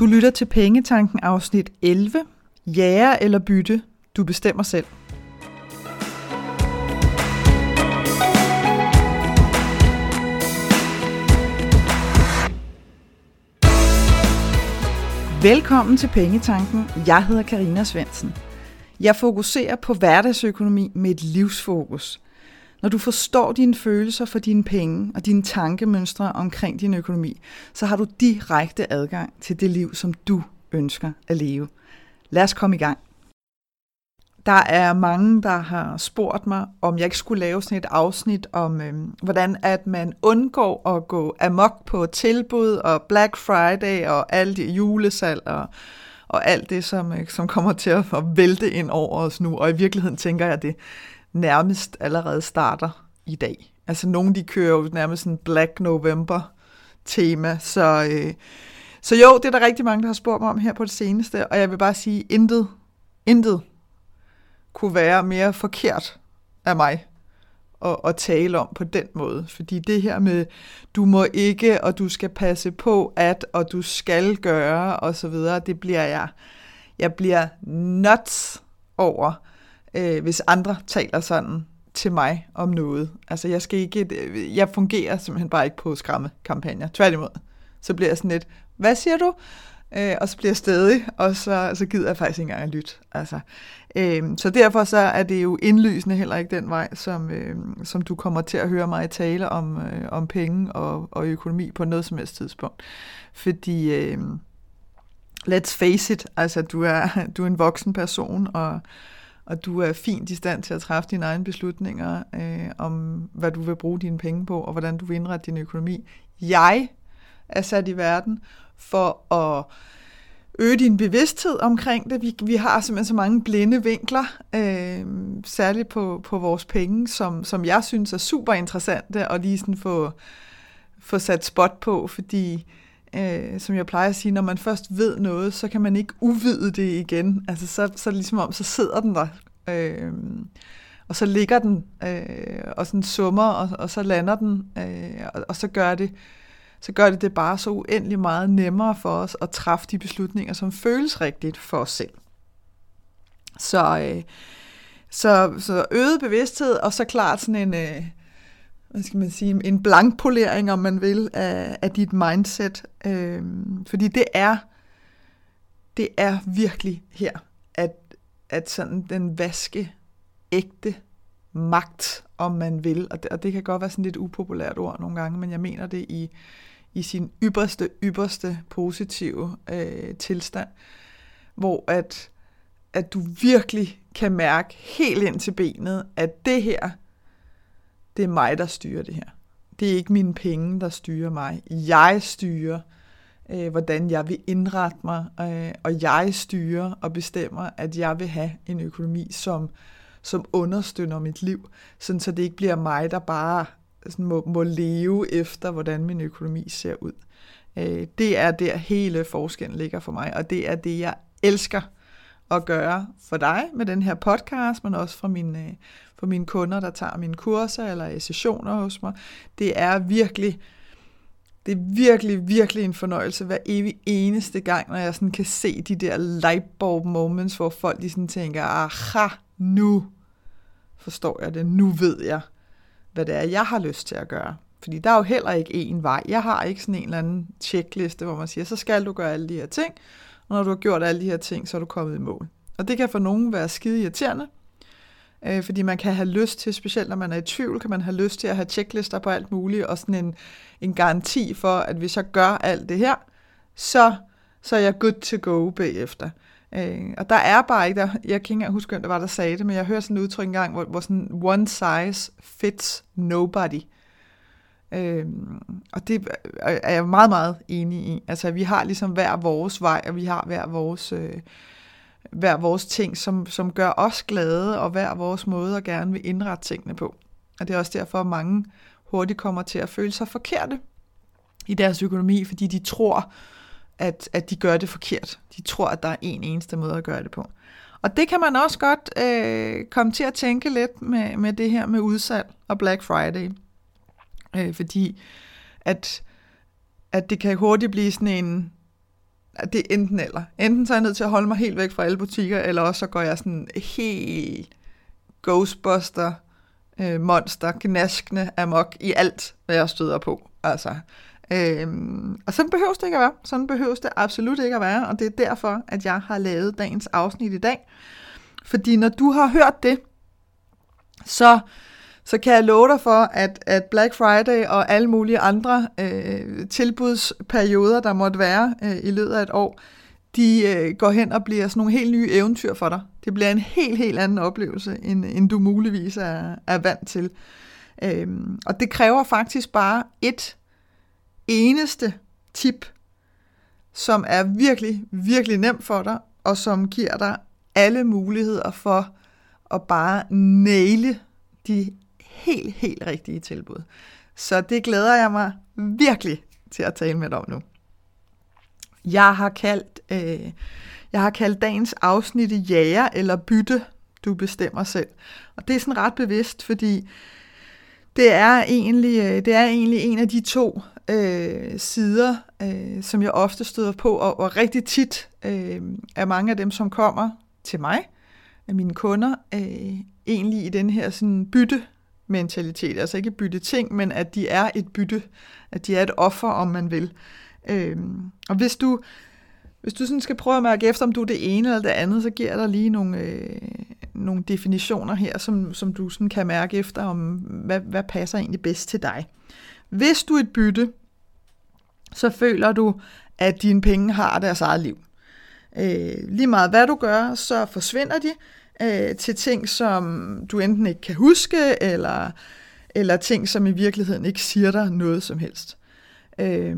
Du lytter til Pengetanken afsnit 11. Jæger eller bytte? Du bestemmer selv. Velkommen til Pengetanken. Jeg hedder Karina Svensen. Jeg fokuserer på hverdagsøkonomi med et livsfokus. Når du forstår dine følelser for dine penge og dine tankemønstre omkring din økonomi, så har du direkte adgang til det liv, som du ønsker at leve. Lad os komme i gang. Der er mange, der har spurgt mig, om jeg ikke skulle lave sådan et afsnit om, øh, hvordan at man undgår at gå amok på tilbud og Black Friday og alle de julesalg og, og alt det, som, øh, som kommer til at, at vælte ind over os nu. Og i virkeligheden tænker jeg, at det nærmest allerede starter i dag. Altså nogle de kører jo nærmest en Black November tema, så, øh, så jo, det er der rigtig mange, der har spurgt mig om her på det seneste, og jeg vil bare sige, intet, intet kunne være mere forkert af mig at, at tale om på den måde. Fordi det her med, du må ikke, og du skal passe på at, og du skal gøre, og så videre, det bliver jeg, jeg bliver nuts over, øh, hvis andre taler sådan til mig om noget. Altså jeg skal ikke, øh, jeg fungerer simpelthen bare ikke på skræmmekampagner. Tværtimod, så bliver jeg sådan lidt, hvad siger du? Øh, og så bliver jeg stedig, og så, så gider jeg faktisk ikke engang at lytte. Altså, øh, så derfor så er det jo indlysende heller ikke den vej, som, øh, som du kommer til at høre mig tale om, øh, om penge og, og økonomi på noget som helst tidspunkt. Fordi, øh, let's face it, altså du er, du er en voksen person, og, og du er fint i stand til at træffe dine egne beslutninger øh, om, hvad du vil bruge dine penge på, og hvordan du vil indrette din økonomi. Jeg er sat i verden for at øge din bevidsthed omkring det. Vi, vi har simpelthen så mange blinde vinkler, øh, særligt på, på vores penge, som, som jeg synes er super interessante at lige sådan få, få sat spot på, fordi øh, som jeg plejer at sige, når man først ved noget, så kan man ikke uvide det igen. Altså så, så ligesom om, så sidder den der, øh, og så ligger den, øh, og sådan summer, og, og så lander den, øh, og, og så gør det så gør det det bare så uendelig meget nemmere for os at træffe de beslutninger, som føles rigtigt for os selv. Så, øh, så, så øget bevidsthed, og så klart sådan en, øh, hvad skal man sige, en blankpolering, om man vil, af, af dit mindset. Øh, fordi det er, det er virkelig her, at, at sådan den vaske ægte magt, om man vil, og det, og det kan godt være sådan lidt upopulært ord nogle gange, men jeg mener det i, i sin ypperste, ypperste positive øh, tilstand, hvor at, at du virkelig kan mærke helt ind til benet, at det her, det er mig, der styrer det her. Det er ikke mine penge, der styrer mig. Jeg styrer, øh, hvordan jeg vil indrette mig, øh, og jeg styrer og bestemmer, at jeg vil have en økonomi, som, som understøtter mit liv, sådan så det ikke bliver mig, der bare sådan må, må leve efter, hvordan min økonomi ser ud. Øh, det er der hele forskellen ligger for mig, og det er det, jeg elsker at gøre for dig med den her podcast, men også for mine, øh, for mine kunder, der tager mine kurser eller sessioner hos mig. Det er virkelig, det er virkelig, virkelig en fornøjelse hver evig eneste gang, når jeg sådan kan se de der lightbulb moments, hvor folk de sådan tænker, aha, nu forstår jeg det, nu ved jeg, hvad det er, jeg har lyst til at gøre. Fordi der er jo heller ikke én vej. Jeg har ikke sådan en eller anden checkliste, hvor man siger, så skal du gøre alle de her ting, og når du har gjort alle de her ting, så er du kommet i mål. Og det kan for nogen være skide irriterende, øh, fordi man kan have lyst til, specielt når man er i tvivl, kan man have lyst til at have checklister på alt muligt, og sådan en, en garanti for, at hvis jeg gør alt det her, så, så er jeg good to go bagefter. Øh, og der er bare ikke, der, jeg kan ikke engang huske, hvem der var, der sagde det, men jeg hørte sådan et udtryk engang, hvor, hvor sådan one size fits nobody. Øh, og det er jeg meget, meget enig i. Altså, vi har ligesom hver vores vej, og vi har hver vores, øh, hver vores ting, som, som gør os glade, og hver vores måde at gerne vil indrette tingene på. Og det er også derfor, at mange hurtigt kommer til at føle sig forkerte i deres økonomi, fordi de tror, at, at de gør det forkert. De tror, at der er en eneste måde at gøre det på. Og det kan man også godt øh, komme til at tænke lidt med, med det her med udsalg og Black Friday. Øh, fordi at, at det kan hurtigt blive sådan en, det er enten eller. Enten så er jeg nødt til at holde mig helt væk fra alle butikker, eller også så går jeg sådan helt Ghostbuster, øh, monster, gnaskende amok i alt, hvad jeg støder på. Altså, øhm, og sådan behøves det ikke at være. Sådan behøves det absolut ikke at være, og det er derfor, at jeg har lavet dagens afsnit i dag. Fordi når du har hørt det, så så kan jeg love dig for, at, at Black Friday og alle mulige andre øh, tilbudsperioder, der måtte være øh, i løbet af et år, de øh, går hen og bliver sådan nogle helt nye eventyr for dig. Det bliver en helt, helt anden oplevelse, end, end du muligvis er, er vant til. Øhm, og det kræver faktisk bare et eneste tip, som er virkelig, virkelig nemt for dig, og som giver dig alle muligheder for at bare næle de helt, helt rigtige tilbud. Så det glæder jeg mig virkelig til at tale med dig om nu. Jeg har kaldt, øh, jeg har kaldt dagens afsnit jager eller bytte, du bestemmer selv. Og det er sådan ret bevidst, fordi det er egentlig, øh, det er egentlig en af de to øh, sider, øh, som jeg ofte støder på, og, og rigtig tit øh, er mange af dem, som kommer til mig, af mine kunder, øh, egentlig i den her sådan bytte mentalitet. Altså ikke bytte ting, men at de er et bytte, at de er et offer, om man vil. Øhm, og hvis du, hvis du sådan skal prøve at mærke efter, om du er det ene eller det andet, så giver der lige nogle, øh, nogle definitioner her, som, som du sådan kan mærke efter, om hvad, hvad passer egentlig bedst til dig. Hvis du er et bytte, så føler du, at dine penge har deres eget liv. Øh, lige meget hvad du gør, så forsvinder de, øh, til ting, som du enten ikke kan huske, eller, eller ting, som i virkeligheden ikke siger dig noget som helst. Øh,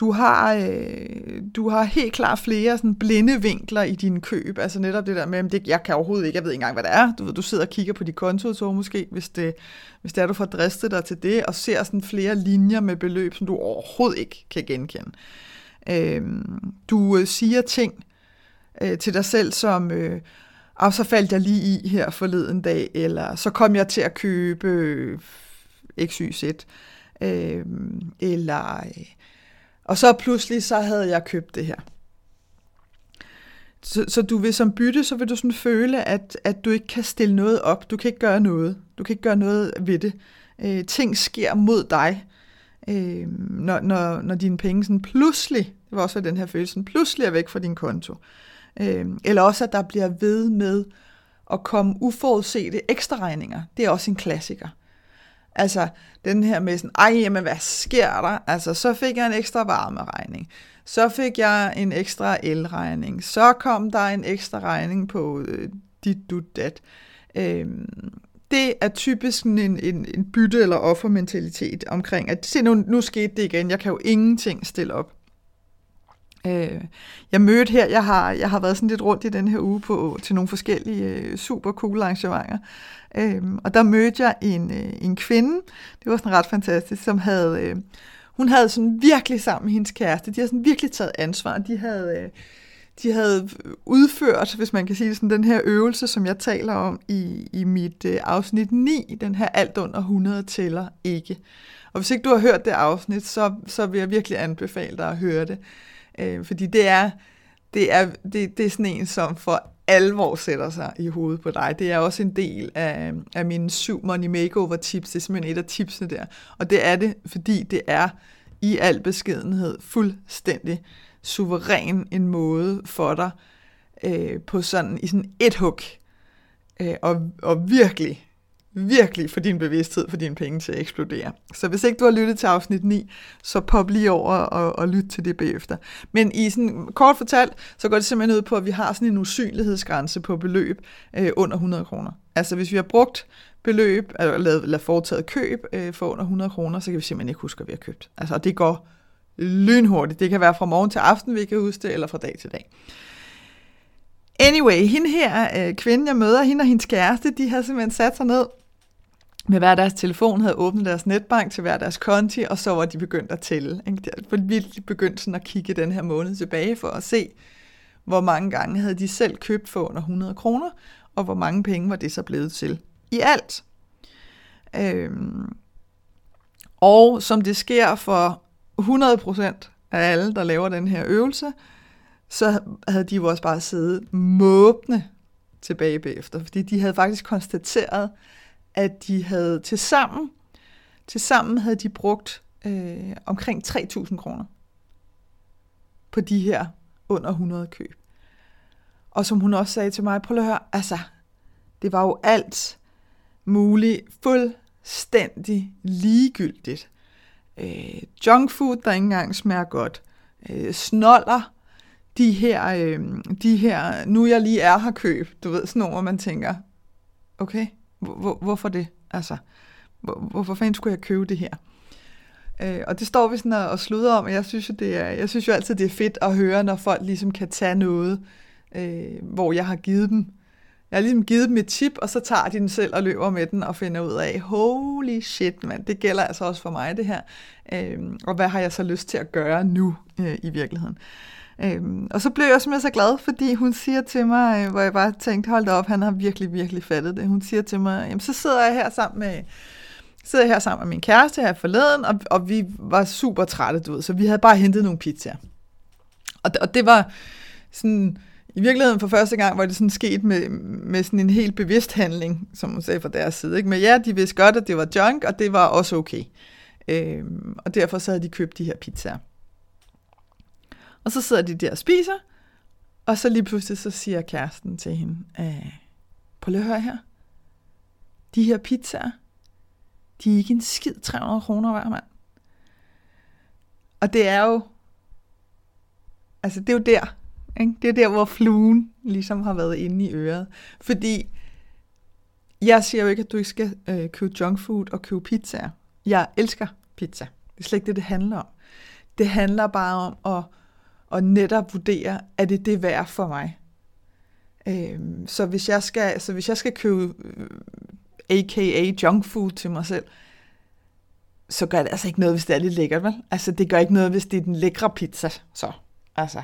du, har, øh, du har helt klart flere sådan blinde vinkler i dine køb, altså netop det der med, at det, jeg kan overhovedet ikke, jeg ved ikke engang, hvad det er. Du, ved, du sidder og kigger på dit konto, måske, hvis det, hvis det er, du får dristet dig til det, og ser sådan flere linjer med beløb, som du overhovedet ikke kan genkende. Øh, du øh, siger ting øh, til dig selv, som... Øh, og så faldt jeg lige i her forleden dag, eller så kom jeg til at købe XYZ, øh, eller, øh, og så pludselig så havde jeg købt det her. Så, så du vil som bytte, så vil du sådan føle, at, at du ikke kan stille noget op. Du kan ikke gøre noget. Du kan ikke gøre noget ved det. Øh, ting sker mod dig, øh, når, når, når dine penge sådan pludselig, det var også den her følelse, pludselig er væk fra din konto. Øh, Øhm, eller også, at der bliver ved med at komme uforudsete ekstra regninger. Det er også en klassiker. Altså den her med sådan, ej, jamen hvad sker der? Altså, så fik jeg en ekstra varmeregning. Så fik jeg en ekstra elregning. Så kom der en ekstra regning på øh, dit, du dat. Øh, det er typisk en, en, en bytte- eller offermentalitet omkring, at se, nu, nu skete det igen, jeg kan jo ingenting stille op. Øh, jeg mødte her, jeg har, jeg har været sådan lidt rundt i den her uge på, til nogle forskellige øh, super cool arrangementer, øh, og der mødte jeg en, øh, en kvinde, det var sådan ret fantastisk, som havde, øh, hun havde sådan virkelig sammen med hendes kæreste, de havde sådan virkelig taget ansvar, de havde, øh, de havde udført, hvis man kan sige det sådan, den her øvelse, som jeg taler om i, i mit øh, afsnit 9, den her alt under 100 tæller ikke. Og hvis ikke du har hørt det afsnit, så, så vil jeg virkelig anbefale dig at høre det. Øh, fordi det er, det, er, det, det er sådan en, som for alvor sætter sig i hovedet på dig. Det er også en del af, af mine syv money makeover tips. Det er simpelthen et af tipsene der. Og det er det, fordi det er i al beskedenhed fuldstændig suveræn en måde for dig øh, på sådan i sådan et hug øh, og, og virkelig virkelig for din bevidsthed for dine penge til at eksplodere. Så hvis ikke du har lyttet til afsnit 9, så pop lige over og, og lyt til det bagefter. Men i sådan kort fortalt, så går det simpelthen ud på, at vi har sådan en usynlighedsgrænse på beløb øh, under 100 kroner. Altså hvis vi har brugt beløb, eller lavet, lavet foretaget køb øh, for under 100 kroner, så kan vi simpelthen ikke huske, at vi har købt. Altså, og det går lynhurtigt. Det kan være fra morgen til aften, vi kan huske det, eller fra dag til dag. Anyway, hende her, øh, kvinden jeg møder, hende og hendes kæreste, de har simpelthen sat sig ned med hver deres telefon, havde åbnet deres netbank til hver deres konti, og så var de begyndt at tælle. Ikke? De havde virkelig begyndt sådan at kigge den her måned tilbage for at se, hvor mange gange havde de selv købt for under 100 kroner, og hvor mange penge var det så blevet til i alt. Øhm, og som det sker for 100% af alle, der laver den her øvelse, så havde de jo også bare siddet måbne tilbage bagefter, fordi de havde faktisk konstateret, at de havde til sammen, til sammen havde de brugt øh, omkring 3.000 kroner på de her under 100 køb. Og som hun også sagde til mig, prøv at høre, altså, det var jo alt muligt fuldstændig ligegyldigt. Øh, junk food, der ikke engang smager godt. Øh, snoller, de her, øh, de her, nu jeg lige er her køb, du ved, sådan nogle, hvor man tænker, okay, hvor, hvorfor det? Altså, hvor, hvorfor fanden skulle jeg købe det her? Øh, og det står vi sådan og, og sluder om, og jeg synes, jo, det er, jeg synes jo altid, det er fedt at høre, når folk ligesom kan tage noget, øh, hvor jeg har givet dem. Jeg har ligesom givet dem et tip, og så tager de den selv og løber med den og finder ud af, holy shit, mand, det gælder altså også for mig det her. Øh, og hvad har jeg så lyst til at gøre nu øh, i virkeligheden? Øhm, og så blev jeg simpelthen så glad, fordi hun siger til mig, øh, hvor jeg bare tænkte, hold da op, han har virkelig, virkelig fattet det. Hun siger til mig, jamen så sidder jeg her sammen med, sidder jeg her sammen med min kæreste her forleden, og, og vi var super trætte, du ved, så vi havde bare hentet nogle pizzaer. Og, og det var sådan, i virkeligheden for første gang var det sådan sket med, med sådan en helt bevidst handling, som hun sagde fra deres side. Ikke? Men ja, de vidste godt, at det var junk, og det var også okay. Øhm, og derfor så havde de købt de her pizzaer. Og så sidder de der og spiser, og så lige pludselig så siger kæresten til hende, øh, prøv lige at høre her. De her pizzaer, de er ikke en skid 300 kroner hver mand. Og det er jo, altså det er jo der, ikke? det er der, hvor fluen ligesom har været inde i øret. Fordi jeg siger jo ikke, at du ikke skal øh, købe junk food og købe pizzaer. Jeg elsker pizza. Det er slet ikke det, det handler om. Det handler bare om at og netop vurdere, er det det værd for mig? Øhm, så, hvis jeg skal, så hvis jeg skal købe øh, aka junk food til mig selv, så gør det altså ikke noget, hvis det er lidt lækkert, vel? Altså, det gør ikke noget, hvis det er den lækre pizza, så. Altså,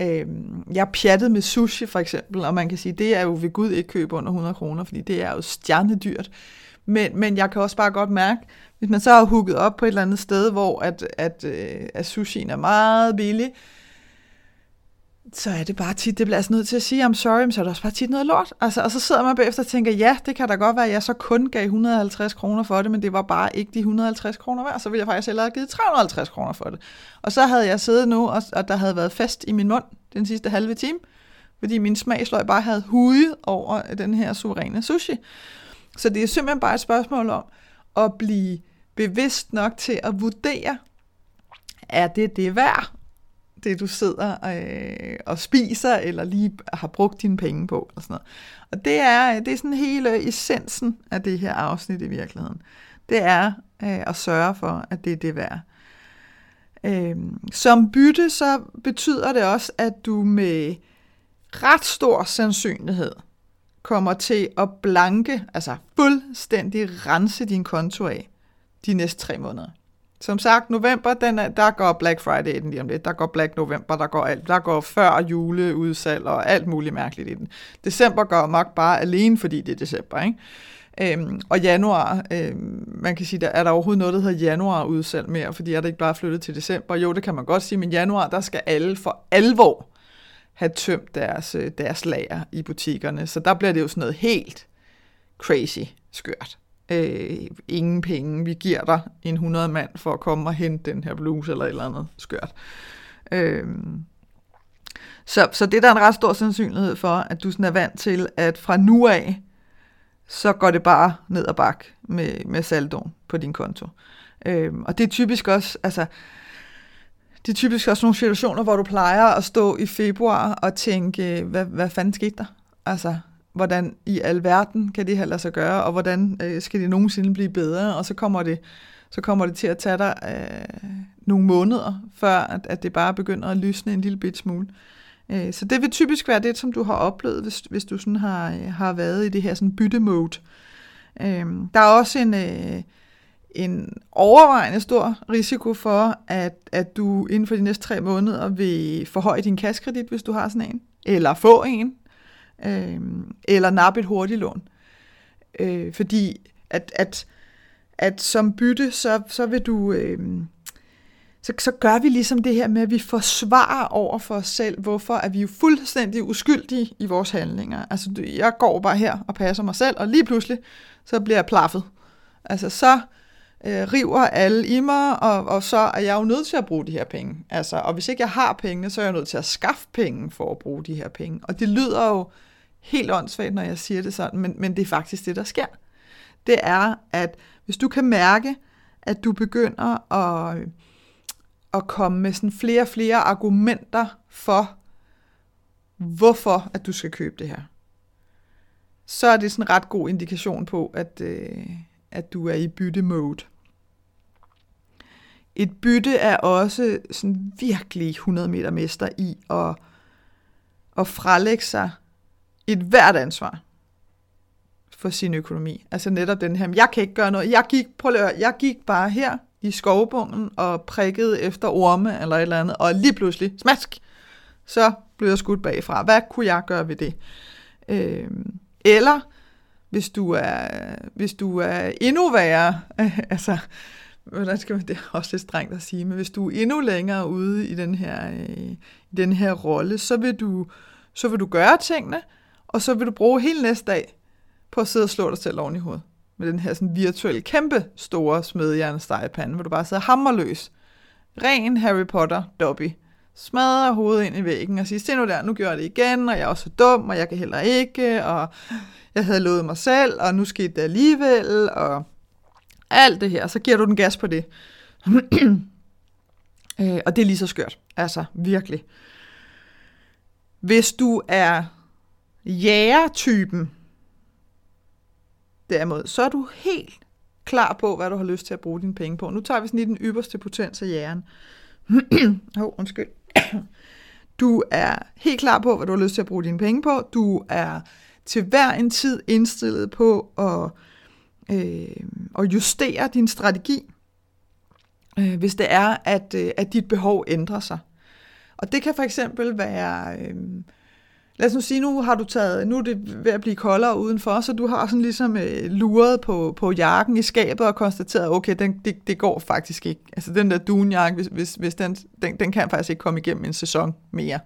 øhm, jeg pjattet med sushi, for eksempel, og man kan sige, det er jo ved Gud ikke købe under 100 kroner, fordi det er jo stjernedyrt. Men, men jeg kan også bare godt mærke, hvis man så har hooket op på et eller andet sted, hvor at, at, at, at sushien er meget billig, så er det bare tit, det bliver altså nødt til at sige, I'm sorry, men så er det også bare tit noget lort. Altså, og så sidder man bagefter og tænker, ja, det kan da godt være, at jeg så kun gav 150 kroner for det, men det var bare ikke de 150 kroner værd, så ville jeg faktisk hellere have givet 350 kroner for det. Og så havde jeg siddet nu, og, og der havde været fest i min mund den sidste halve time, fordi min smagsløg bare havde hudet over den her suveræne sushi. Så det er simpelthen bare et spørgsmål om at blive bevidst nok til at vurdere, er det det værd? Det du sidder øh, og spiser, eller lige har brugt dine penge på. Og, sådan noget. og det er, det er sådan hele essensen af det her afsnit i virkeligheden. Det er øh, at sørge for, at det er det værd. Øh, som bytte, så betyder det også, at du med ret stor sandsynlighed kommer til at blanke, altså fuldstændig rense din konto af de næste tre måneder. Som sagt, november, den er, der går Black Friday i den lige om lidt. Der går Black November, der går alt. Der går før juleudsalg og alt muligt mærkeligt i den. December går nok bare alene, fordi det er december, ikke? Øhm, og januar, øhm, man kan sige, der er der overhovedet noget, der hedder januar udsalg mere, fordi er det ikke bare flyttet til december? Jo, det kan man godt sige, men januar, der skal alle for alvor have tømt deres, øh, deres lager i butikkerne. Så der bliver det jo sådan noget helt crazy skørt øh, ingen penge, vi giver dig en 100 mand for at komme og hente den her bluse eller et eller andet skørt. Øh, så, så det er der en ret stor sandsynlighed for, at du sådan er vant til, at fra nu af, så går det bare ned og bak med, med saldoen på din konto. Øh, og det er typisk også, altså, det er typisk også nogle situationer, hvor du plejer at stå i februar og tænke, hvad, hvad fanden skete der? Altså, hvordan i alverden kan det her lade sig gøre, og hvordan øh, skal det nogensinde blive bedre, og så kommer det, så kommer det til at tage dig øh, nogle måneder, før at, at det bare begynder at lysne en lille bit smule. Øh, så det vil typisk være det, som du har oplevet, hvis, hvis du sådan har, øh, har været i det her sådan bytte-mode. Øh, der er også en, øh, en overvejende stor risiko for, at, at du inden for de næste tre måneder vil forhøje din kaskredit, hvis du har sådan en, eller få en, øh, eller nappe et hurtigt lån. Øh, fordi at, at, at som bytte, så, så vil du... Øh, så, så gør vi ligesom det her med, at vi forsvarer over for os selv, hvorfor er vi jo fuldstændig uskyldige i vores handlinger. Altså, jeg går bare her og passer mig selv, og lige pludselig, så bliver jeg plaffet. Altså, så øh, river alle i mig, og, og så er jeg jo nødt til at bruge de her penge. Altså, og hvis ikke jeg har pengene, så er jeg nødt til at skaffe penge for at bruge de her penge. Og det lyder jo helt åndssvagt, når jeg siger det sådan, men, men det er faktisk det, der sker. Det er, at hvis du kan mærke, at du begynder at øh, at komme med sådan flere og flere argumenter for, hvorfor at du skal købe det her. Så er det sådan en ret god indikation på, at, øh, at du er i bytte-mode. Et bytte er også sådan virkelig 100 meter mester i at, at frelægge sig et hvert ansvar for sin økonomi. Altså netop den her, jeg kan ikke gøre noget. Jeg gik, på lør, jeg gik bare her i skovbunden og prikkede efter orme eller et eller andet, og lige pludselig, smask, så blev jeg skudt bagfra. Hvad kunne jeg gøre ved det? Øh, eller hvis du er, hvis du er endnu værre, altså, hvordan skal man, det er også lidt strengt at sige, men hvis du er endnu længere ude i den her, øh, i den her rolle, så vil, du, så vil du gøre tingene, og så vil du bruge hele næste dag på at sidde og slå dig selv oven i hovedet med den her sådan virtuelle, kæmpe store smedjernstejepande, hvor du bare sidder hammerløs. Ren Harry Potter Dobby. Smadrer hovedet ind i væggen og siger, se nu der, nu gør jeg det igen, og jeg er også dum, og jeg kan heller ikke, og jeg havde lovet mig selv, og nu skete det alligevel, og alt det her. Så giver du den gas på det. øh, og det er lige så skørt. Altså, virkelig. Hvis du er jægertypen, derimod, så er du helt klar på, hvad du har lyst til at bruge dine penge på. Nu tager vi sådan lige den ypperste potens af jæren. oh, undskyld. Du er helt klar på, hvad du har lyst til at bruge dine penge på. Du er til hver en tid indstillet på at, øh, at justere din strategi, øh, hvis det er, at, øh, at dit behov ændrer sig. Og det kan for eksempel være... Øh, lad os nu sige, nu har du taget, nu er det ved at blive koldere udenfor, så du har sådan ligesom øh, luret på, på jakken i skabet og konstateret, okay, den, det, det går faktisk ikke. Altså den der dunjakke, hvis, hvis, hvis den, den, den kan faktisk ikke komme igennem en sæson mere,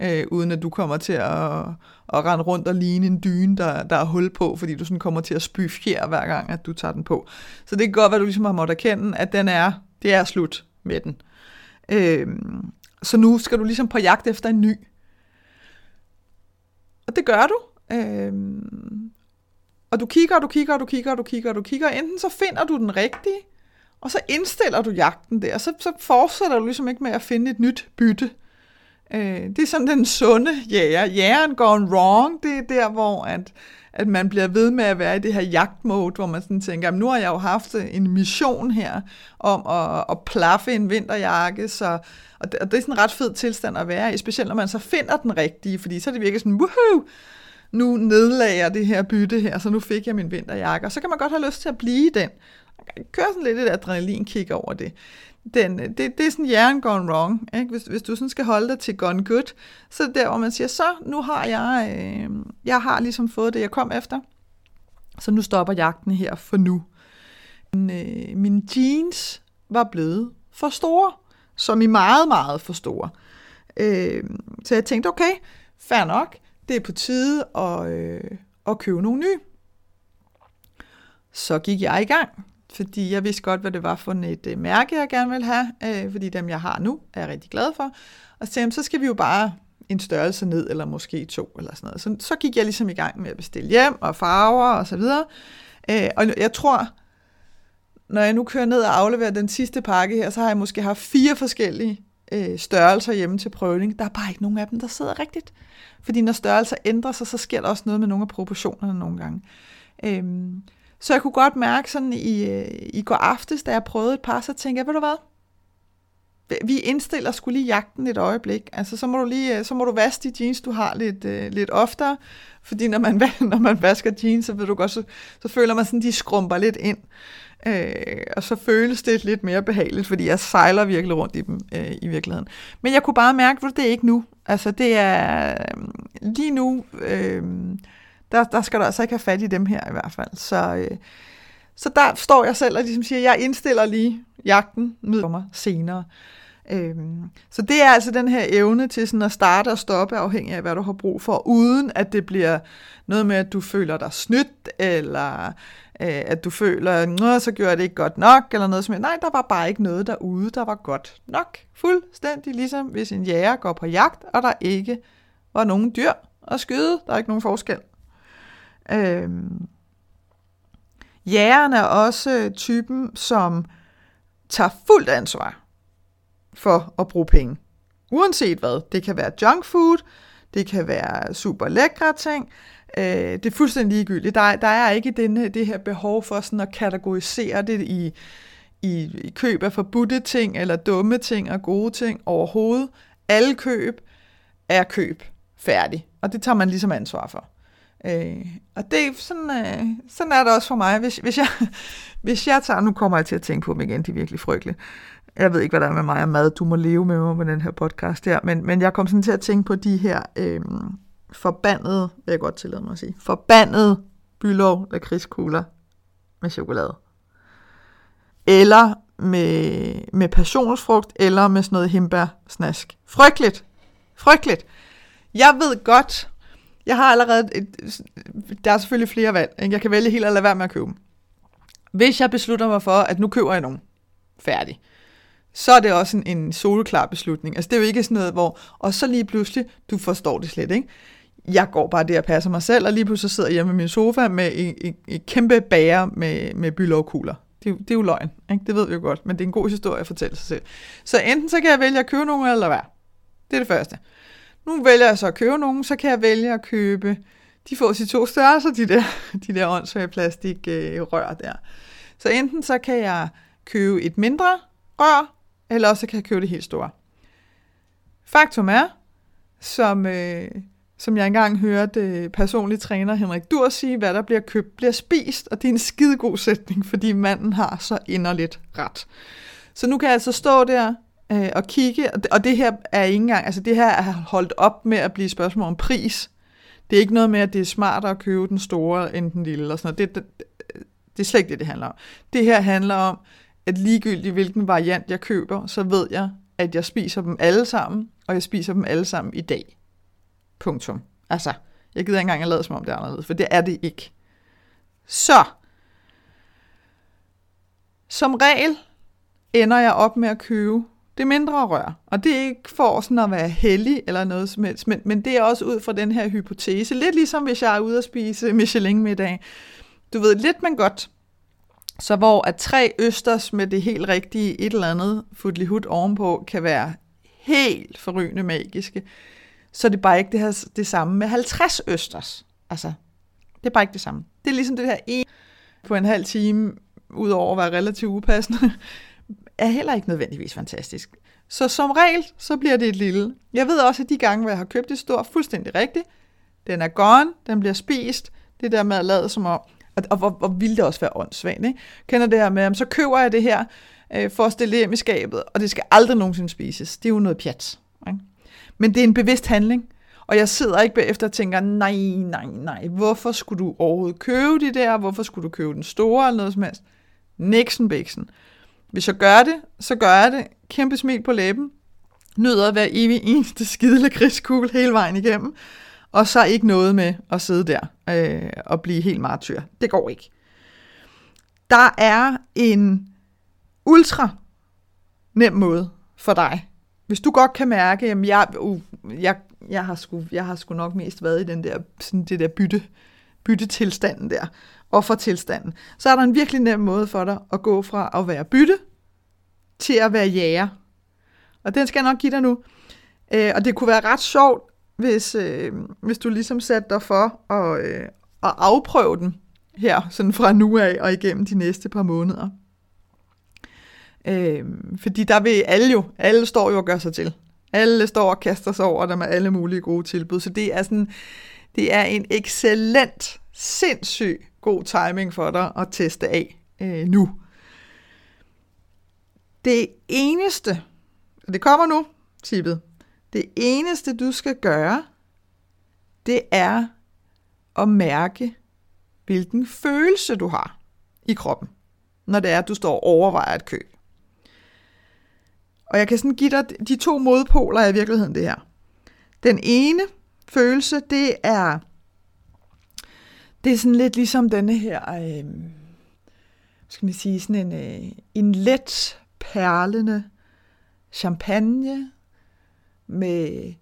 øh, uden at du kommer til at, at rende rundt og ligne en dyne, der, der er hul på, fordi du sådan kommer til at spy fjer hver gang, at du tager den på. Så det kan godt være, at du ligesom har måttet erkende, at den er, det er slut med den. Øh, så nu skal du ligesom på jagt efter en ny. Og det gør du. Øh, og du kigger, og du kigger, og du kigger, og du kigger, og du kigger. Enten så finder du den rigtige, og så indstiller du jagten der, og så, så fortsætter du ligesom ikke med at finde et nyt bytte. Øh, det er sådan den sunde jæger. Jægeren går wrong, det er der, hvor at, at man bliver ved med at være i det her jagtmode, hvor man sådan tænker, nu har jeg jo haft øh, en mission her om at, at plaffe en vinterjakke, så og det, og det er sådan en ret fed tilstand at være i, specielt når man så finder den rigtige, fordi så er det virkelig sådan, woohoo, nu nedlagde jeg det her bytte her, så nu fik jeg min vinterjakke, og så kan man godt have lyst til at blive den kører sådan lidt et adrenalinkick over det. Den, øh, det, det er sådan hjernen gone wrong. Ikke? Hvis, hvis du sådan skal holde dig til gone good, så er det der, hvor man siger, så nu har jeg, øh, jeg har ligesom fået det, jeg kom efter, så nu stopper jagten her for nu. Min, øh, mine jeans var blevet for store som i meget, meget for store. Øh, så jeg tænkte, okay, fair nok, det er på tide at, øh, at købe nogle nye. Så gik jeg i gang, fordi jeg vidste godt, hvad det var for et øh, mærke, jeg gerne ville have, øh, fordi dem, jeg har nu, er jeg rigtig glad for. Og så tænkte så skal vi jo bare en størrelse ned, eller måske to, eller sådan noget. Så, så gik jeg ligesom i gang med at bestille hjem, og farver, og så videre. Øh, og jeg tror, når jeg nu kører ned og afleverer den sidste pakke her, så har jeg måske haft fire forskellige øh, størrelser hjemme til prøvning. Der er bare ikke nogen af dem, der sidder rigtigt. Fordi når størrelser ændrer sig, så sker der også noget med nogle af proportionerne nogle gange. Øhm, så jeg kunne godt mærke sådan i, øh, i går aftes, da jeg prøvede et par, så tænkte jeg, ved du hvad? Vi indstiller skulle lige jagten et øjeblik. Altså, så må du lige, øh, så må du vaske de jeans, du har lidt, øh, lidt oftere. Fordi når man, når man vasker jeans, så ved du godt, så, så føler man sådan, de skrumper lidt ind. Øh, og så føles det lidt mere behageligt, fordi jeg sejler virkelig rundt i dem øh, i virkeligheden. Men jeg kunne bare mærke, at det er ikke nu. Altså det er øh, lige nu, øh, der, der skal du altså ikke have fat i dem her i hvert fald. Så, øh, Så der står jeg selv og ligesom siger, jeg indstiller lige jagten med mig senere. Øhm, så det er altså den her evne til sådan at starte og stoppe, afhængig af, hvad du har brug for, uden at det bliver noget med, at du føler dig snydt, eller øh, at du føler, at så gjorde jeg det ikke godt nok, eller noget som Nej, der var bare ikke noget derude, der var godt nok. Fuldstændig ligesom hvis en jæger går på jagt, og der ikke var nogen dyr at skyde. Der er ikke nogen forskel. Øhm, jægeren er også typen, som tager fuldt ansvar for at bruge penge. Uanset hvad. Det kan være junk food, det kan være super lækre ting, øh, det er fuldstændig ligegyldigt. Der, der er ikke denne, det her behov for sådan at kategorisere det i, i, i køb af forbudte ting, eller dumme ting og gode ting overhovedet. Alle køb er køb færdig, og det tager man ligesom ansvar for. Øh, og det, sådan, øh, sådan er det også for mig. Hvis, hvis, jeg, hvis jeg tager, nu kommer jeg til at tænke på dem igen, de er virkelig frygtelige. Jeg ved ikke, hvad der er med mig og mad. Du må leve med mig på den her podcast her. Men, men jeg kom sådan til at tænke på de her øh, forbandede, vil jeg godt tillade mig at sige, forbandede bylov af krigskugler med chokolade. Eller med, med passionsfrugt, eller med sådan noget himbær-snask. Frygteligt. Frygteligt. Jeg ved godt, jeg har allerede, et, der er selvfølgelig flere valg. Ikke? Jeg kan vælge helt at lade være med at købe dem. Hvis jeg beslutter mig for, at nu køber jeg nogen, færdig, så er det også en, en soleklar beslutning. Altså det er jo ikke sådan noget, hvor, og så lige pludselig, du forstår det slet, ikke? Jeg går bare der og passer mig selv, og lige pludselig sidder jeg hjemme i min sofa med et, et, et kæmpe bager med, med bylovkugler. Det, det er jo løgn, ikke? det ved vi jo godt, men det er en god historie at fortælle sig selv. Så enten så kan jeg vælge at købe nogen eller hvad. Det er det første. Nu vælger jeg så at købe nogen, så kan jeg vælge at købe, de får sig to størrelser, de der, de der åndssvage plastikrør øh, der. Så enten så kan jeg købe et mindre rør, eller også kan jeg købe det helt store. Faktum er, som, øh, som jeg engang hørte øh, personlig træner Henrik Dur sige, hvad der bliver købt, bliver spist, og det er en skidegod sætning, fordi manden har så inderligt ret. Så nu kan jeg altså stå der øh, og kigge, og det, og det her er ikke engang, altså det her er holdt op med at blive spørgsmål om pris. Det er ikke noget med, at det er smartere at købe den store end den lille, eller sådan noget. Det, det, det er slet ikke det, det handler om. Det her handler om, at ligegyldigt hvilken variant jeg køber, så ved jeg, at jeg spiser dem alle sammen, og jeg spiser dem alle sammen i dag. Punktum. Altså, jeg gider ikke engang at lade som om det er anderledes, for det er det ikke. Så, som regel ender jeg op med at købe det mindre rør. Og det er ikke for sådan at være heldig eller noget som helst, men, men det er også ud fra den her hypotese. Lidt ligesom hvis jeg er ude at spise Michelin middag. Du ved, lidt men godt. Så hvor at tre østers med det helt rigtige et eller andet futlihut ovenpå kan være helt forrygende magiske, så det er bare ikke det, her, det samme med 50 østers. Altså, det er bare ikke det samme. Det er ligesom det her en på en halv time, udover at være relativt upassende, er heller ikke nødvendigvis fantastisk. Så som regel, så bliver det et lille. Jeg ved også, at de gange, hvor jeg har købt et stort, fuldstændig rigtigt, den er gone, den bliver spist, det der med at lade som om, og, og hvor, hvor ville det også være åndssvagt, ikke? Kender det her med, så køber jeg det her, øh, for at stille hjem i skabet, og det skal aldrig nogensinde spises. Det er jo noget pjat. Ikke? Men det er en bevidst handling, og jeg sidder ikke bagefter og tænker, nej, nej, nej, hvorfor skulle du overhovedet købe det der, hvorfor skulle du købe den store, eller noget som helst. Nixon Bixen. Hvis jeg gør det, så gør jeg det. Kæmpe smil på læben. Nyder at være evig eneste skide krigskugle hele vejen igennem. Og så ikke noget med at sidde der øh, og blive helt martyr. Det går ikke. Der er en ultra nem måde for dig. Hvis du godt kan mærke, at jeg, uh, jeg, jeg, har sgu, jeg har sgu nok mest været i den der, sådan det der bytte, byttetilstanden der, offertilstanden, så er der en virkelig nem måde for dig at gå fra at være bytte til at være jæger. Og den skal jeg nok give dig nu. Øh, og det kunne være ret sjovt, hvis, øh, hvis du ligesom satte dig for at, øh, at afprøve den her, sådan fra nu af og igennem de næste par måneder. Øh, fordi der vil alle jo, alle står jo og gør sig til. Alle står og kaster sig over der med alle mulige gode tilbud. Så det er sådan, det er en excellent, sindssyg god timing for dig at teste af øh, nu. Det eneste, og det kommer nu, tippet, det eneste du skal gøre, det er at mærke, hvilken følelse du har. i kroppen, når det er, at du står og overvejer et køb. Og jeg kan sådan give dig de to modpoler i virkeligheden det her. Den ene følelse, det er, det er sådan lidt ligesom denne her, øh, skal man sige, sådan en, øh, en let perlende champagne med,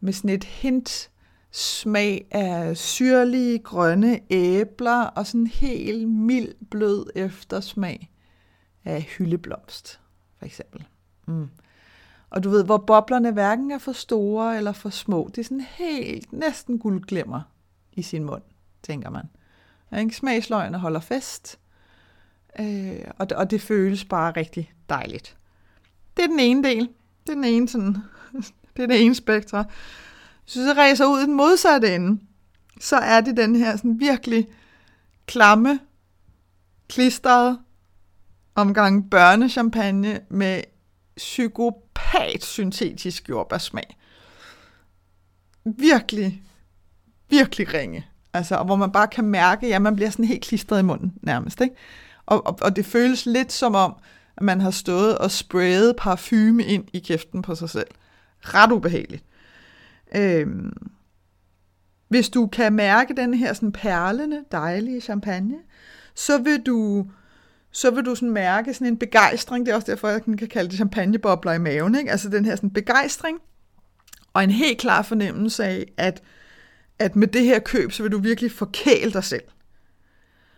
med sådan et hint smag af syrlige grønne æbler og sådan en helt mild blød eftersmag af hyldeblomst, for eksempel. Mm. Og du ved, hvor boblerne hverken er for store eller for små. Det er sådan helt næsten guldglimmer i sin mund, tænker man. Ikke? Smagsløgene holder fest, øh, og, det, og det føles bare rigtig dejligt. Det er den ene del. Det er den ene, sådan, det er den ene spektre. Hvis du så ræser ud i den modsatte ende, så er det den her sådan virkelig klamme, klistrede omgang børnechampagne med psykopat syntetisk jordbærsmag. Virkelig, virkelig ringe. Altså, hvor man bare kan mærke, at man bliver sådan helt klistret i munden nærmest. Ikke? Og, og, og det føles lidt som om, at man har stået og sprayet parfume ind i kæften på sig selv. Ret ubehageligt. Øhm, hvis du kan mærke den her sådan perlende, dejlige champagne, så vil du så vil du sådan mærke sådan en begejstring. Det er også derfor, jeg kan kalde det champagnebobler i maven. Ikke? Altså den her sådan begejstring, og en helt klar fornemmelse af, at, at med det her køb, så vil du virkelig forkæle dig selv.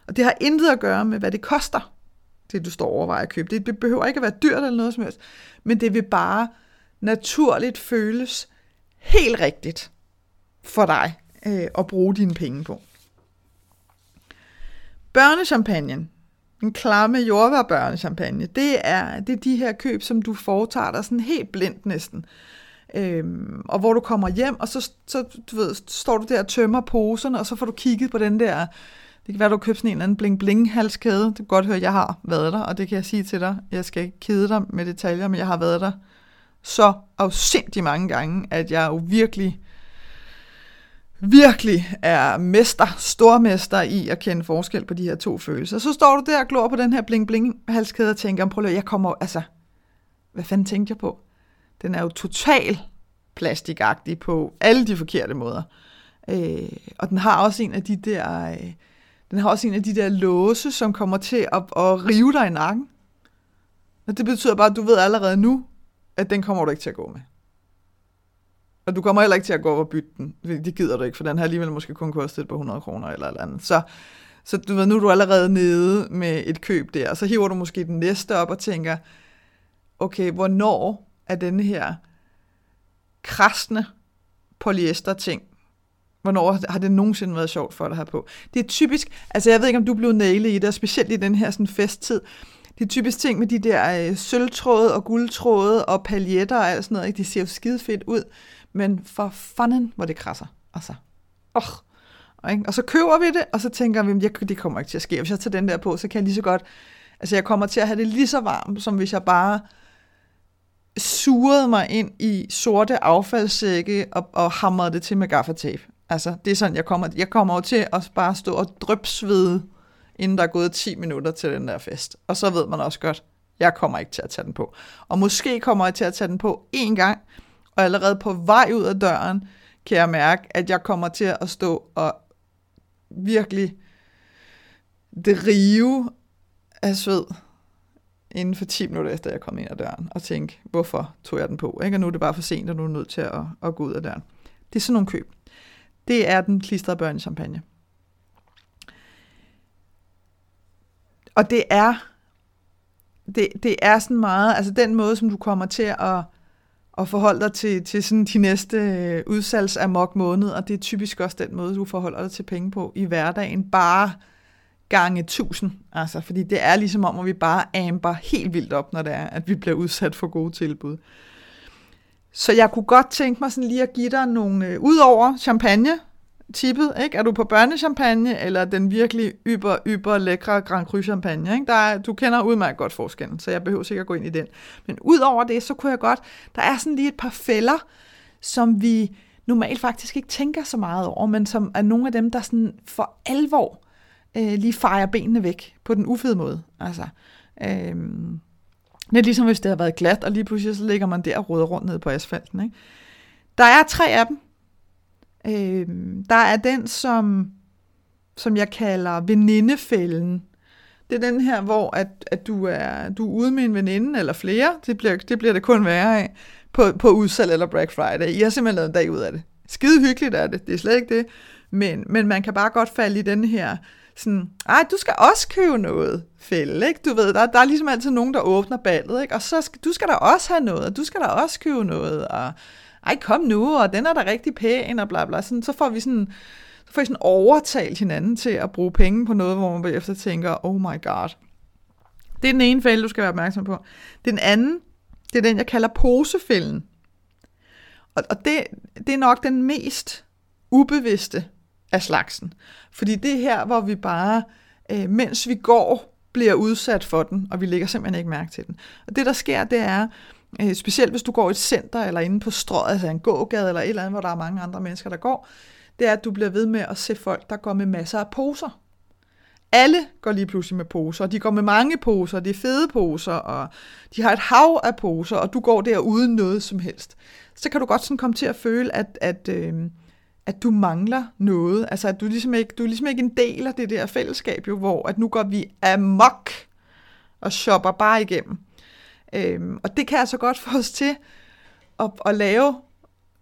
Og det har intet at gøre med, hvad det koster, det du står overvejer at købe. Det behøver ikke at være dyrt eller noget som helst, men det vil bare naturligt føles helt rigtigt for dig øh, at bruge dine penge på. Børnechampagnen, en klamme jordbærbørnechampagne, det er, det er de her køb, som du foretager dig sådan helt blindt næsten. Øhm, og hvor du kommer hjem, og så, så du ved, står du der og tømmer poserne, og så får du kigget på den der, det kan være, du har købt sådan en eller anden bling-bling halskæde. Det kan godt høre, at jeg har været der, og det kan jeg sige til dig. Jeg skal ikke kede dig med detaljer, men jeg har været der så afsindig mange gange, at jeg jo virkelig virkelig er mester, stormester i at kende forskel på de her to følelser. Så står du der og glor på den her bling-bling-halskæde og tænker, prøv lige, jeg kommer, altså, hvad fanden tænkte jeg på? Den er jo total plastikagtig på alle de forkerte måder. Øh, og den har også en af de der, øh, den har også en af de der låse, som kommer til at, at rive dig i nakken. Og det betyder bare, at du ved allerede nu, at den kommer du ikke til at gå med. Og du kommer heller ikke til at gå over og bytte den. Det gider du ikke, for den har alligevel måske kun kostet et par 100 kroner eller eller andet. Så, så du ved, nu er du allerede nede med et køb der. Så hiver du måske den næste op og tænker, okay, hvornår er denne her krasne polyester ting, hvornår har det nogensinde været sjovt for dig her på? Det er typisk, altså jeg ved ikke, om du blev nailet i det, specielt i den her sådan festtid, det er typisk ting med de der øh, sølvtråde og guldtråde og paljetter og alt sådan noget, ikke? de ser jo skide fedt ud men for fanden, hvor det krasser. Altså, oh. Ikke? Og så køber vi det, og så tænker vi, at det kommer ikke til at ske. Hvis jeg tager den der på, så kan jeg lige så godt, altså jeg kommer til at have det lige så varmt, som hvis jeg bare surede mig ind i sorte affaldssække og, og hamrede det til med gaffatape. Altså, det er sådan, jeg kommer, jeg kommer jo til at bare stå og drøbsvede, inden der er gået 10 minutter til den der fest. Og så ved man også godt, jeg kommer ikke til at tage den på. Og måske kommer jeg til at tage den på én gang, og allerede på vej ud af døren, kan jeg mærke, at jeg kommer til at stå og virkelig drive af sved inden for 10 minutter efter, jeg kom ind ad døren, og tænke, hvorfor tog jeg den på? Ikke? Og nu er det bare for sent, og nu er du nødt til at, at gå ud af døren. Det er sådan nogle køb. Det er den klistrede børnechampagne. Og det er, det, det er sådan meget, altså den måde, som du kommer til at at forholde dig til, til sådan de næste øh, udsalgs amok måned, og det er typisk også den måde, du forholder dig til penge på i hverdagen, bare gange tusind. Altså, fordi det er ligesom om, at vi bare amber helt vildt op, når det er, at vi bliver udsat for gode tilbud. Så jeg kunne godt tænke mig sådan lige at give dig nogle, øh, ud over champagne, tippet, ikke? Er du på børnechampagne, eller den virkelig yber, yber lækre Grand Cru champagne, ikke? Der er, du kender udmærket godt forskellen, så jeg behøver sikkert gå ind i den. Men ud over det, så kunne jeg godt, der er sådan lige et par fælder, som vi normalt faktisk ikke tænker så meget over, men som er nogle af dem, der sådan for alvor øh, lige fejer benene væk på den ufede måde. Altså, øh, lidt ligesom hvis det har været glat, og lige pludselig så ligger man der og råder rundt ned på asfalten. Ikke? Der er tre af dem. Øh, der er den, som, som jeg kalder venindefælden. Det er den her, hvor at, at du, er, du er ude med en veninde eller flere. Det bliver, det bliver det kun værre af på, på udsalg eller Black Friday. I har simpelthen lavet en dag ud af det. Skide hyggeligt er det, det er slet ikke det. Men, men man kan bare godt falde i den her, sådan, ej, du skal også købe noget fælde, ikke? Du ved, der, der er ligesom altid nogen, der åbner ballet, ikke? Og så skal, du skal da også have noget, og du skal da også købe noget, og ej, kom nu, og den er da rigtig pæn, og bla bla. Sådan, så får vi sådan, så får vi sådan overtalt hinanden til at bruge penge på noget, hvor man bagefter tænker, oh my god. Det er den ene fælde, du skal være opmærksom på. Den anden, det er den, jeg kalder posefælden. Og, og det, det er nok den mest ubevidste af slagsen. Fordi det er her, hvor vi bare, øh, mens vi går, bliver udsat for den, og vi lægger simpelthen ikke mærke til den. Og det, der sker, det er, øh, specielt hvis du går i et center, eller inde på strået, altså en gågade, eller et eller andet, hvor der er mange andre mennesker, der går, det er, at du bliver ved med at se folk, der går med masser af poser. Alle går lige pludselig med poser, og de går med mange poser, det er fede poser, og de har et hav af poser, og du går der uden noget som helst. Så kan du godt sådan komme til at føle, at, at, øh, at du mangler noget. Altså, at du ligesom ikke, du er ligesom ikke en del af det der fællesskab, jo, hvor at nu går vi amok og shopper bare igennem. Øhm, og det kan altså godt få os til at, at lave,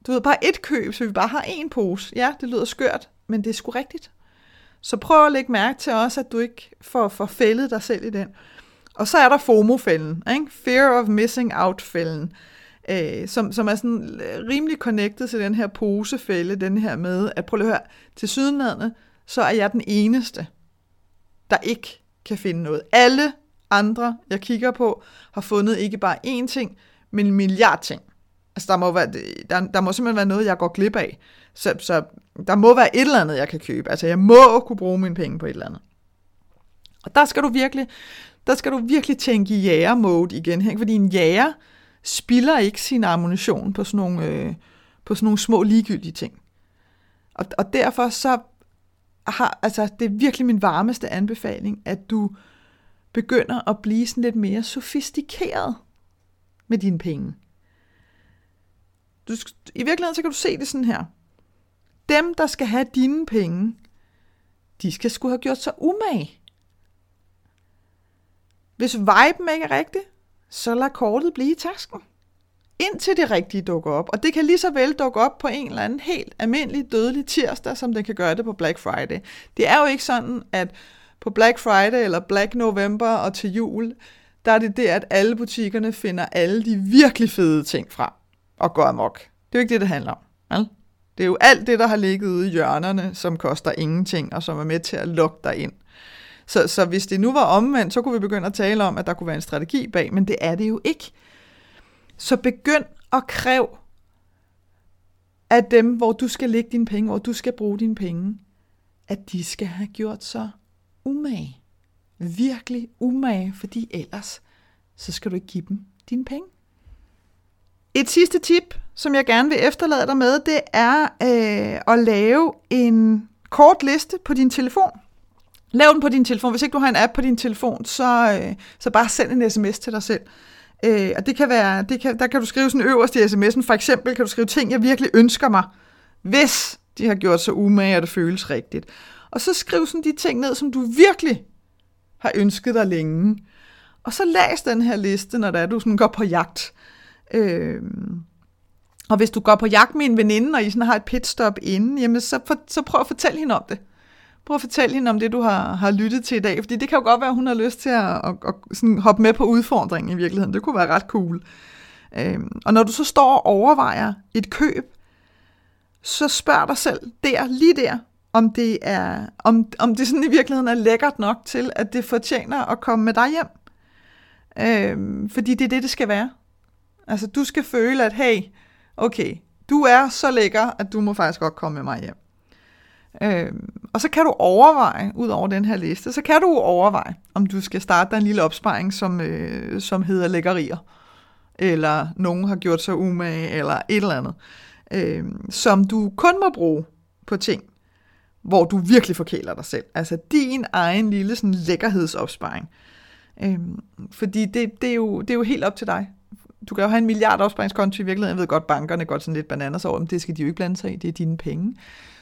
du ved, bare et køb, så vi bare har en pose. Ja, det lyder skørt, men det er sgu rigtigt. Så prøv at lægge mærke til også, at du ikke får, får fældet dig selv i den. Og så er der FOMO-fælden, ikke? Fear of Missing Out-fælden, øh, som, som er sådan øh, rimelig connected til den her posefælde, den her med, at prøv at høre, til sydenlandet, så er jeg den eneste, der ikke kan finde noget. Alle andre, jeg kigger på, har fundet ikke bare én ting, men en milliard ting. Altså, der må, være, der, der må simpelthen være noget, jeg går glip af. Så, så der må være et eller andet, jeg kan købe. Altså, jeg må kunne bruge mine penge på et eller andet. Og der skal du virkelig, der skal du virkelig tænke i jæger-mode igen, ikke? fordi en jæger spilder ikke sin ammunition på sådan nogle, øh, på sådan nogle små ligegyldige ting. Og, og derfor så har, altså, det er virkelig min varmeste anbefaling, at du begynder at blive sådan lidt mere sofistikeret med dine penge. Du, I virkeligheden så kan du se det sådan her. Dem, der skal have dine penge, de skal skulle have gjort sig umage. Hvis viben ikke er rigtig, så lad kortet blive i tasken. Indtil det rigtige dukker op. Og det kan lige så vel dukke op på en eller anden helt almindelig dødelig tirsdag, som det kan gøre det på Black Friday. Det er jo ikke sådan, at på Black Friday eller Black November og til jul, der er det det, at alle butikkerne finder alle de virkelig fede ting fra og går amok. Det er jo ikke det, det handler om. Vel? Det er jo alt det, der har ligget ude i hjørnerne, som koster ingenting, og som er med til at lukke dig ind. Så, så hvis det nu var omvendt, så kunne vi begynde at tale om, at der kunne være en strategi bag, men det er det jo ikke. Så begynd at kræve af dem, hvor du skal lægge dine penge, hvor du skal bruge dine penge, at de skal have gjort sig umage. Virkelig umage, fordi ellers så skal du ikke give dem dine penge. Et sidste tip, som jeg gerne vil efterlade dig med, det er øh, at lave en kort liste på din telefon. Lav den på din telefon. Hvis ikke du har en app på din telefon, så, øh, så bare send en sms til dig selv. Øh, og det kan være, det kan, der kan du skrive sådan øverst i sms'en. For eksempel kan du skrive ting, jeg virkelig ønsker mig, hvis de har gjort sig umage, at det føles rigtigt. Og så skriv sådan de ting ned, som du virkelig har ønsket dig længe. Og så læs den her liste, når der er, du sådan går på jagt. Øh, og hvis du går på jagt med en veninde, og I sådan har et pitstop inden, jamen så, for, så prøv at fortælle hende om det. Prøv at fortælle hende om det, du har, har lyttet til i dag, fordi det kan jo godt være, at hun har lyst til at, at, at sådan hoppe med på udfordringen i virkeligheden. Det kunne være ret cool. Øhm, og når du så står og overvejer et køb, så spørg dig selv der, lige der, om det er, om, om det sådan i virkeligheden er lækkert nok til, at det fortjener at komme med dig hjem. Øhm, fordi det er det, det skal være. Altså, du skal føle, at hey, okay, du er så lækker, at du må faktisk godt komme med mig hjem. Øh, og så kan du overveje, ud over den her liste, så kan du overveje, om du skal starte en lille opsparing, som, øh, som hedder lækkerier, eller nogen har gjort sig umage, eller et eller andet, øh, som du kun må bruge på ting, hvor du virkelig forkæler dig selv. Altså din egen lille sådan, lækkerhedsopsparing. Øh, fordi det, det, er jo, det er jo helt op til dig. Du kan jo have en milliard opsparingskonto i virkeligheden. Jeg ved godt, bankerne går sådan lidt bananer over, men det skal de jo ikke blande sig i. Det er dine penge.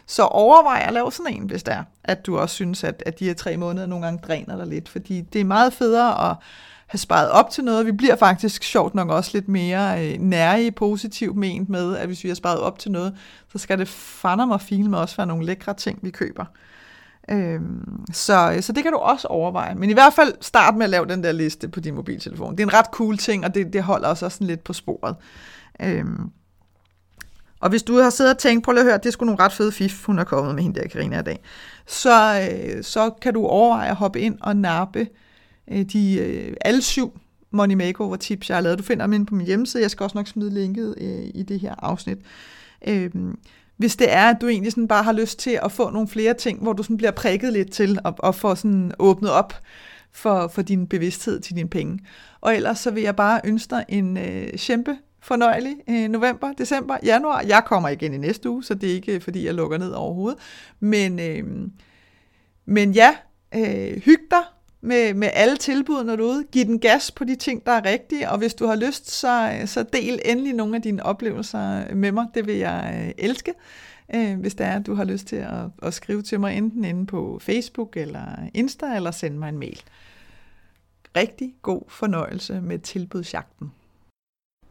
Så overvej at lave sådan en, hvis der at du også synes, at, at de her tre måneder nogle gange dræner dig lidt. Fordi det er meget federe at have sparet op til noget. Vi bliver faktisk sjovt nok også lidt mere øh, nære positivt ment med, at hvis vi har sparet op til noget, så skal det fandme og fine med også være nogle lækre ting, vi køber. Øhm, så, så det kan du også overveje. Men i hvert fald start med at lave den der liste på din mobiltelefon. Det er en ret cool ting, og det, det holder os også sådan lidt på sporet. Øhm, og hvis du har siddet og tænkt, prøv at høre, det er sgu nogle ret fede fif, hun er kommet med hende der Karina i dag, så, øh, så kan du overveje at hoppe ind og nappe øh, de øh, alle syv Money Makeover tips, jeg har lavet. Du finder dem inde på min hjemmeside. Jeg skal også nok smide linket øh, i det her afsnit. Øh, hvis det er, at du egentlig sådan bare har lyst til at få nogle flere ting, hvor du sådan bliver prikket lidt til og, og får sådan åbnet op for, for din bevidsthed til dine penge. Og ellers så vil jeg bare ønske dig en øh, kæmpe fornøjelig øh, november, december, januar. Jeg kommer igen i næste uge, så det er ikke øh, fordi, jeg lukker ned overhovedet. Men, øh, men ja, øh, hyg dig med, med alle tilbud, når du er ude. Giv den gas på de ting, der er rigtige, og hvis du har lyst, så, øh, så del endelig nogle af dine oplevelser med mig. Det vil jeg øh, elske, øh, hvis det er, at du har lyst til at, at skrive til mig, enten inde på Facebook eller Insta, eller sende mig en mail. Rigtig god fornøjelse med tilbudsjagten.